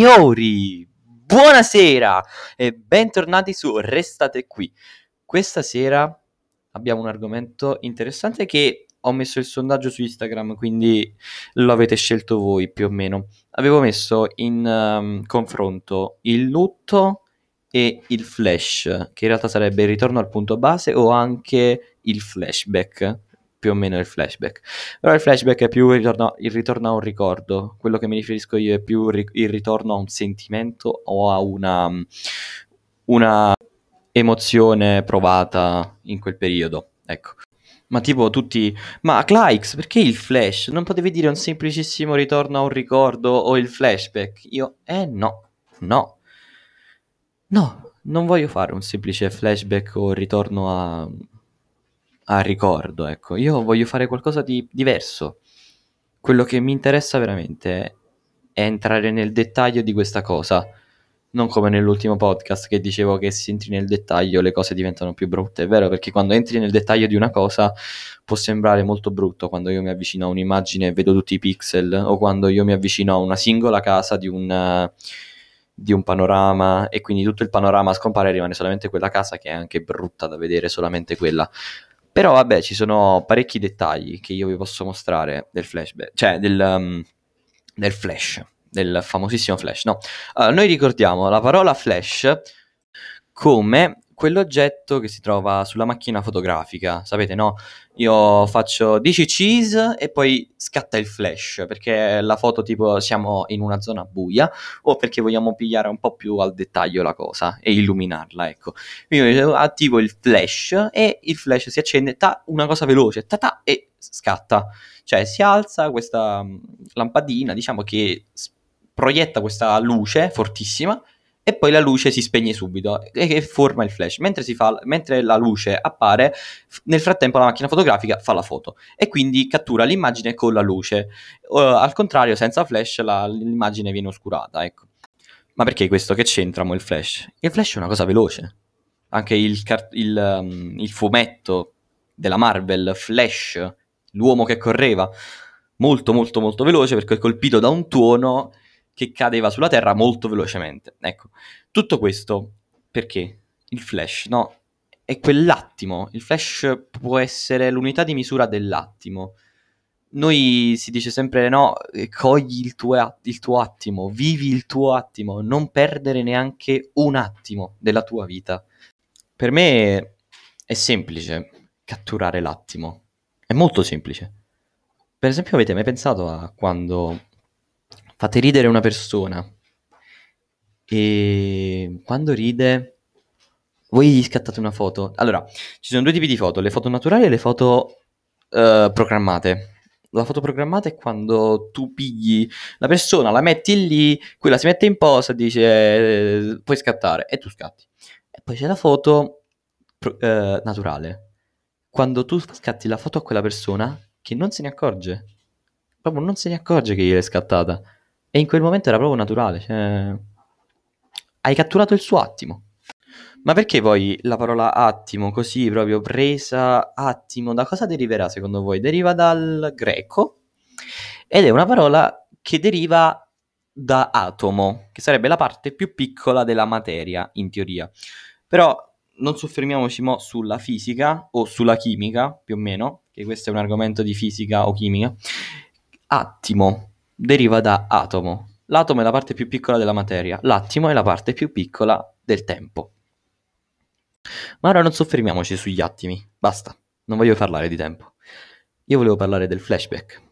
signori, buonasera e bentornati su Restate qui. Questa sera abbiamo un argomento interessante che ho messo il sondaggio su Instagram, quindi lo avete scelto voi più o meno. Avevo messo in um, confronto il lutto e il flash, che in realtà sarebbe il ritorno al punto base o anche il flashback, più o meno il flashback. Però il flashback è più il ritorno, il ritorno a un ricordo, quello che mi riferisco io è più il ritorno a un sentimento o a una, una emozione provata in quel periodo, ecco. Ma tipo tutti, ma Clix, perché il flash? Non potevi dire un semplicissimo ritorno a un ricordo o il flashback? Io, eh no, no. No, non voglio fare un semplice flashback o ritorno a, a ricordo, ecco. Io voglio fare qualcosa di diverso. Quello che mi interessa veramente è entrare nel dettaglio di questa cosa. Non come nell'ultimo podcast che dicevo che se entri nel dettaglio le cose diventano più brutte. È vero, perché quando entri nel dettaglio di una cosa può sembrare molto brutto quando io mi avvicino a un'immagine e vedo tutti i pixel, o quando io mi avvicino a una singola casa di un, di un panorama e quindi tutto il panorama scompare e rimane solamente quella casa che è anche brutta da vedere, solamente quella. Però vabbè, ci sono parecchi dettagli che io vi posso mostrare del flashback, cioè del, um, del flash, del famosissimo flash. No, allora, noi ricordiamo la parola flash come quell'oggetto che si trova sulla macchina fotografica, sapete no? Io faccio 10 cheese e poi scatta il flash, perché la foto tipo siamo in una zona buia o perché vogliamo pigliare un po' più al dettaglio la cosa e illuminarla, ecco. Quindi attivo il flash e il flash si accende, ta, una cosa veloce, ta, ta e scatta. Cioè si alza questa mm, lampadina, diciamo che proietta questa luce fortissima e poi la luce si spegne subito e, forma il flash. Mentre, fa, mentre, la luce appare, nel frattempo la macchina fotografica fa la foto e quindi cattura l'immagine con la luce. Uh, al contrario, senza flash la, l'immagine viene oscurata. Ecco. Ma perché questo? Che c'entra il flash? Il flash è una cosa veloce. Anche il, il, um, il fumetto della Marvel, Flash, l'uomo che correva, molto molto molto veloce perché è colpito da un tuono che cadeva sulla Terra molto velocemente. Ecco, tutto questo perché il flash, no? È quell'attimo. Il flash può essere l'unità di misura dell'attimo. Noi si dice sempre no, eh, cogli il tuo, il tuo attimo, vivi il tuo attimo, non perdere neanche un attimo della tua vita. Per me è semplice catturare l'attimo. È molto semplice. Per esempio, avete mai pensato a quando fate ridere una persona e quando ride voi gli scattate una foto. Allora, ci sono due tipi di foto, le foto naturali e le foto uh, programmate. La foto programmata è quando tu pigli la persona, la metti lì, quella si mette in posa, dice eh, puoi scattare e tu scatti. E poi c'è la foto uh, naturale. Quando tu scatti la foto a quella persona che non se ne accorge. Proprio non se ne accorge che gliel'hai scattata. E in quel momento era proprio naturale, cioè... Hai catturato il suo attimo. Ma perché poi la parola attimo, così proprio presa, attimo, da cosa deriverà secondo voi? Deriva dal greco ed è una parola che deriva da atomo, che sarebbe la parte più piccola della materia, in teoria. Però non soffermiamoci mo sulla fisica o sulla chimica, più o meno, che questo è un argomento di fisica o chimica. Attimo, deriva da atomo. L'atomo è la parte più piccola della materia, l'attimo è la parte più piccola del tempo. Ma ora non soffermiamoci sugli attimi, basta, non voglio parlare di tempo. Io volevo parlare del flashback.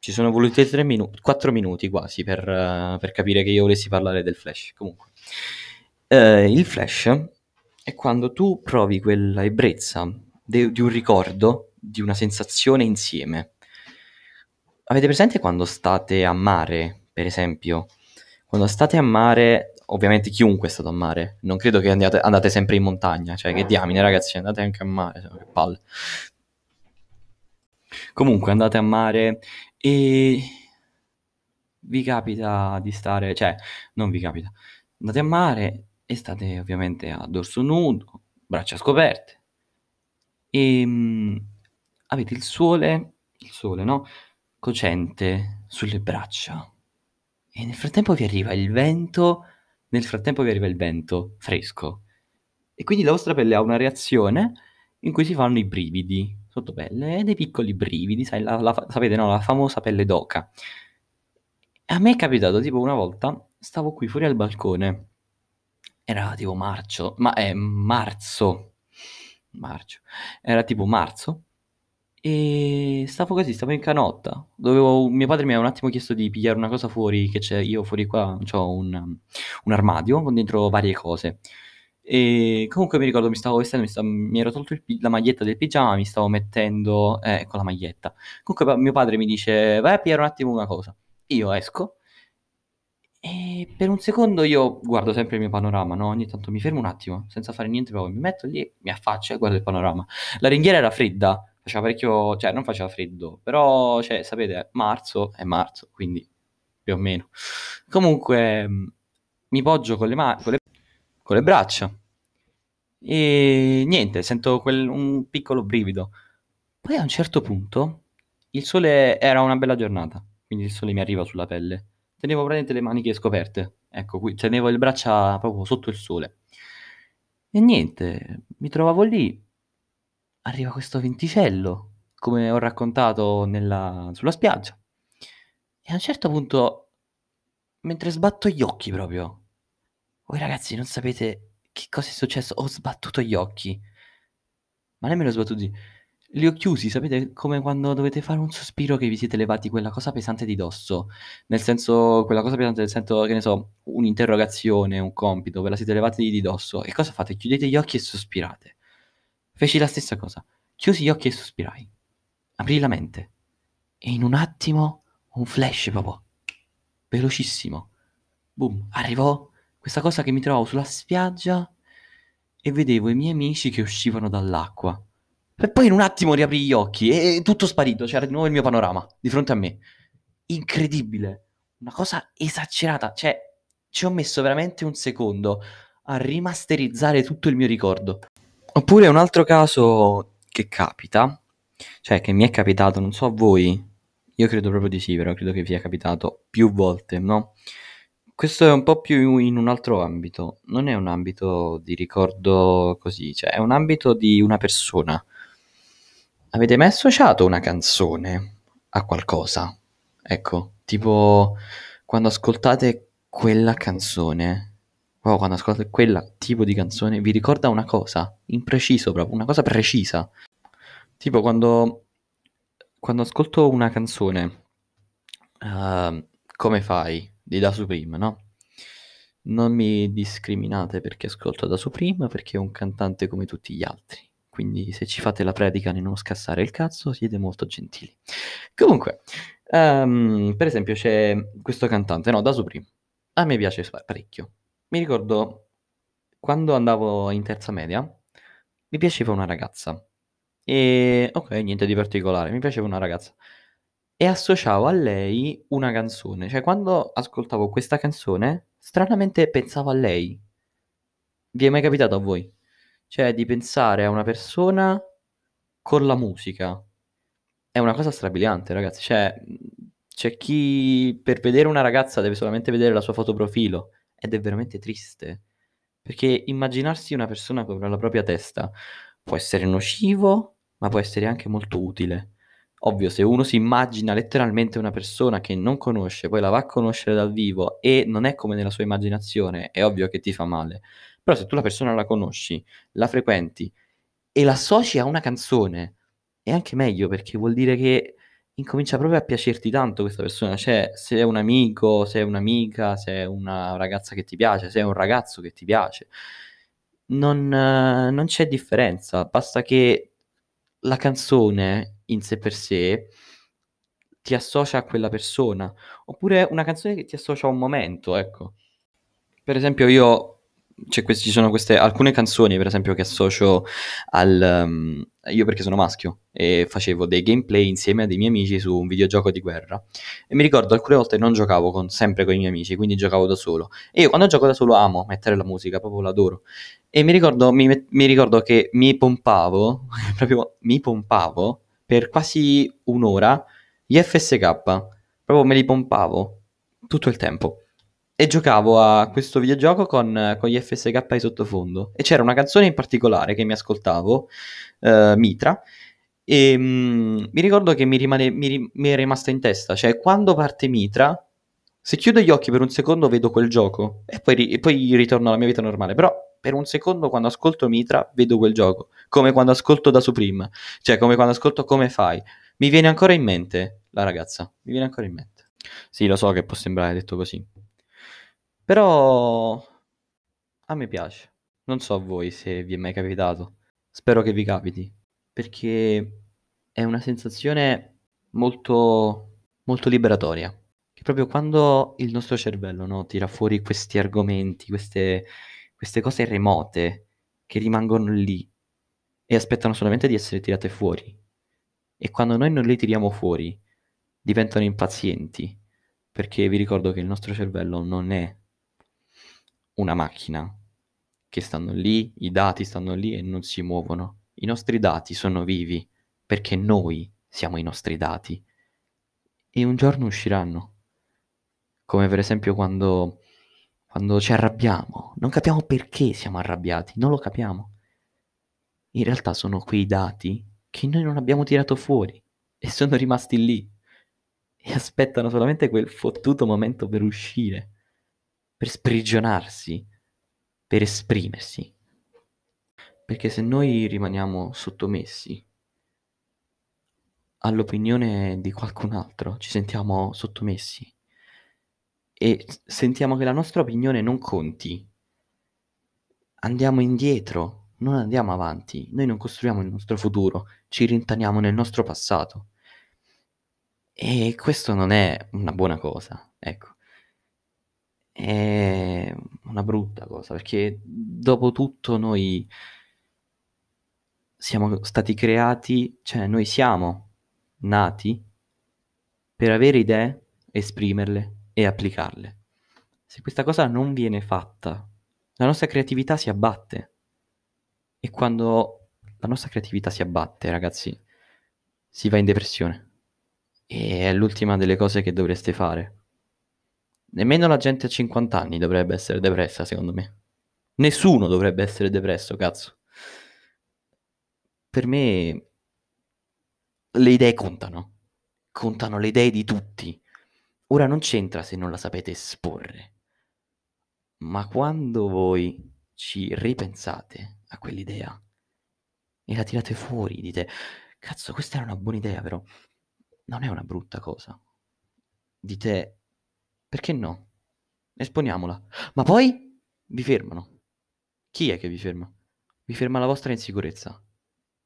Ci sono voluti 3 minuti, 4 minuti quasi per, uh, per, capire che io volessi parlare del flash. Comunque, uh, il flash è quando tu provi quella ebbrezza de- di un ricordo, di una sensazione insieme Avete presente quando state a mare, per esempio? Quando state a mare, ovviamente chiunque è stato a mare, non credo che andate, andate sempre in montagna, cioè che diamine ragazzi, andate anche a mare, che palle. Comunque andate a mare e vi capita di stare, cioè non vi capita, andate a mare e state ovviamente a dorso nudo, braccia scoperte e mh, avete il sole, il sole, no? Cocente sulle braccia. e nel frattempo vi arriva il vento, nel frattempo vi arriva il vento fresco. E quindi la vostra pelle ha una reazione in cui si fanno i brividi sotto pelle, dei piccoli brividi, sai, la, la, sapete, no, la famosa pelle d'oca. A me è capitato tipo una volta, stavo qui fuori al balcone, era tipo marzo, ma è marzo, marzo, era tipo marzo, e stavo così, stavo in canotta. Dovevo, mio padre mi ha un attimo chiesto di pigliare una cosa fuori, che c'è, io fuori qua ho un, un armadio con dentro varie cose. E comunque mi ricordo, mi stavo vestendo, mi, stavo, mi ero tolto il, la maglietta del pigiama, mi stavo mettendo, eh, con la maglietta. Comunque mio padre mi dice, vai a pigliare un attimo una cosa. Io esco e per un secondo io guardo sempre il mio panorama, no? Ogni tanto mi fermo un attimo, senza fare niente, proprio mi metto lì, mi affaccio e guardo il panorama. La ringhiera era fredda, faceva parecchio, cioè non faceva freddo, però, cioè, sapete, marzo è marzo, quindi più o meno. Comunque, mi poggio con le mani, con, con le, braccia e niente, sento quel, un piccolo brivido. Poi a un certo punto il sole era una bella giornata, quindi il sole mi arriva sulla pelle. Tenevo praticamente le maniche scoperte, ecco, qui tenevo le braccia proprio sotto il sole. E niente, mi trovavo lì, arriva questo venticello, come ho raccontato nella, sulla spiaggia. E a un certo punto, mentre sbatto gli occhi proprio, voi ragazzi non sapete che cosa è successo, ho sbattuto gli occhi. Ma nemmeno sbattuti. Li ho chiusi, sapete, come quando dovete fare un sospiro che vi siete levati quella cosa pesante di dosso. Nel senso, quella cosa pesante nel senso, che ne so, un'interrogazione, un compito, ve la siete levati di dosso. E cosa fate? Chiudete gli occhi e sospirate. Feci la stessa cosa. Chiusi gli occhi e sospirai. Aprì la mente. E in un attimo, un flash proprio. Velocissimo. Boom, arrivò questa cosa che mi trovavo sulla spiaggia e vedevo i miei amici che uscivano dall'acqua. E poi in un attimo riapri gli occhi e tutto sparito, c'era di nuovo il mio panorama di fronte a me. Incredibile, una cosa esagerata, cioè ci ho messo veramente un secondo a rimasterizzare tutto il mio ricordo. Oppure un altro caso che capita, cioè che mi è capitato, non so a voi, io credo proprio di sì, però credo che vi sia capitato più volte, no? Questo è un po' più in un altro ambito, non è un ambito di ricordo così, cioè è un ambito di una persona. Avete mai associato una canzone a qualcosa? Ecco, tipo quando ascoltate quella canzone Oh, quando ascoltate quel tipo di canzone vi ricorda una cosa, impreciso proprio, una cosa precisa. Tipo quando, quando ascolto una canzone, uh, come fai, di Da Supreme, no? Non mi discriminate perché ascolto Da Supreme, perché è un cantante come tutti gli altri. Quindi se ci fate la predica di non scassare il cazzo, siete molto gentili. Comunque, um, per esempio c'è questo cantante, no, Da Supreme. A me piace parecchio mi ricordo quando andavo in terza media, mi piaceva una ragazza. E ok, niente di particolare, mi piaceva una ragazza. E associavo a lei una canzone. Cioè, quando ascoltavo questa canzone, stranamente pensavo a lei. Vi è mai capitato a voi? Cioè, di pensare a una persona con la musica. È una cosa strabiliante, ragazzi. Cioè, c'è chi per vedere una ragazza deve solamente vedere la sua foto profilo ed è veramente triste. Perché immaginarsi una persona con la propria testa può essere nocivo, ma può essere anche molto utile. Ovvio, se uno si immagina letteralmente una persona che non conosce, poi la va a conoscere dal vivo e non è come nella sua immaginazione, è ovvio che ti fa male. Però se tu la persona la conosci, la frequenti e la associ a una canzone, è anche meglio perché vuol dire che incomincia proprio a piacerti tanto questa persona, cioè se è un amico, se è un'amica, se è una ragazza che ti piace, se è un ragazzo che ti piace, non, non c'è differenza, basta che la canzone in sé per sé ti associa a quella persona, oppure una canzone che ti associa a un momento, ecco. Per esempio io questi, ci sono queste alcune canzoni, per esempio, che associo al. Um, io perché sono maschio e facevo dei gameplay insieme a dei miei amici su un videogioco di guerra. E mi ricordo alcune volte non giocavo con, sempre con i miei amici, quindi giocavo da solo. E io quando gioco da solo amo mettere la musica, proprio l'adoro. E mi ricordo, mi, mi ricordo che mi pompavo, proprio mi pompavo per quasi un'ora gli FSK. Proprio me li pompavo tutto il tempo. E giocavo a questo videogioco con, con gli FSK sottofondo. E c'era una canzone in particolare che mi ascoltavo, uh, Mitra, e mm, mi ricordo che mi, rimane, mi, mi, è rimasta in testa. Cioè, quando parte Mitra, se chiudo gli occhi per un secondo vedo quel gioco e poi, e poi ritorno alla mia vita normale. Però per un secondo quando ascolto Mitra vedo quel gioco. Come quando ascolto da Supreme. Cioè, come quando ascolto Come fai. Mi viene ancora in mente la ragazza. Mi viene ancora in mente. Sì, lo so che può sembrare detto così. Però a me piace. Non so a voi se vi è mai capitato. Spero che vi capiti. Perché è una sensazione molto, molto liberatoria. Che proprio quando il nostro cervello no, tira fuori questi argomenti, queste, queste cose remote che rimangono lì e aspettano solamente di essere tirate fuori. E quando noi non li tiriamo fuori, diventano impazienti. Perché vi ricordo che il nostro cervello non è una macchina che stanno lì, i dati stanno lì e non si muovono. I nostri dati sono vivi perché noi siamo i nostri dati e un giorno usciranno. Come per esempio quando, quando ci arrabbiamo, non capiamo perché siamo arrabbiati, non lo capiamo. In realtà sono quei dati che noi non abbiamo tirato fuori e sono rimasti lì e aspettano solamente quel fottuto momento per uscire per sprigionarsi, per esprimersi. Perché se noi rimaniamo sottomessi all'opinione di qualcun altro, ci sentiamo sottomessi e sentiamo che la nostra opinione non conti, andiamo indietro, non andiamo avanti, noi non costruiamo il nostro futuro, ci rintaniamo nel nostro passato. E questo non è una buona cosa, ecco è una brutta cosa, perché dopo tutto noi siamo stati creati, cioè noi siamo nati per avere idee, esprimerle e applicarle. Se questa cosa non viene fatta, la nostra creatività si abbatte. E quando la nostra creatività si abbatte, ragazzi, si va in depressione. E è l'ultima delle cose che dovreste fare. Nemmeno la gente a 50 anni dovrebbe essere depressa, secondo me. Nessuno dovrebbe essere depresso, cazzo. Per me le idee contano. Contano le idee di tutti. Ora non c'entra se non la sapete esporre. Ma quando voi ci ripensate a quell'idea e la tirate fuori, dite, cazzo, questa era una buona idea, però non è una brutta cosa. Dite, perché no? Esponiamola. Ma poi vi fermano. Chi è che vi ferma? Vi ferma la vostra insicurezza.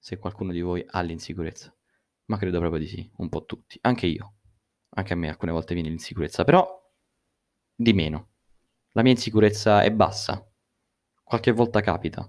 Se qualcuno di voi ha l'insicurezza. Ma credo proprio di sì, un po' tutti. Anche io. Anche a me alcune volte viene l'insicurezza, però di meno. La mia insicurezza è bassa. Qualche volta capita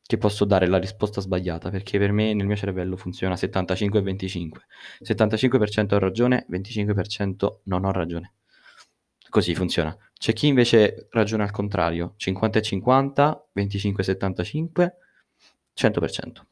che posso dare la risposta sbagliata, perché per me nel mio cervello funziona 75 e 25. 75% ho ragione, 25% non ho ragione. Così funziona. C'è chi invece ragiona al contrario, 50 e 50, 25 e 75, 100%.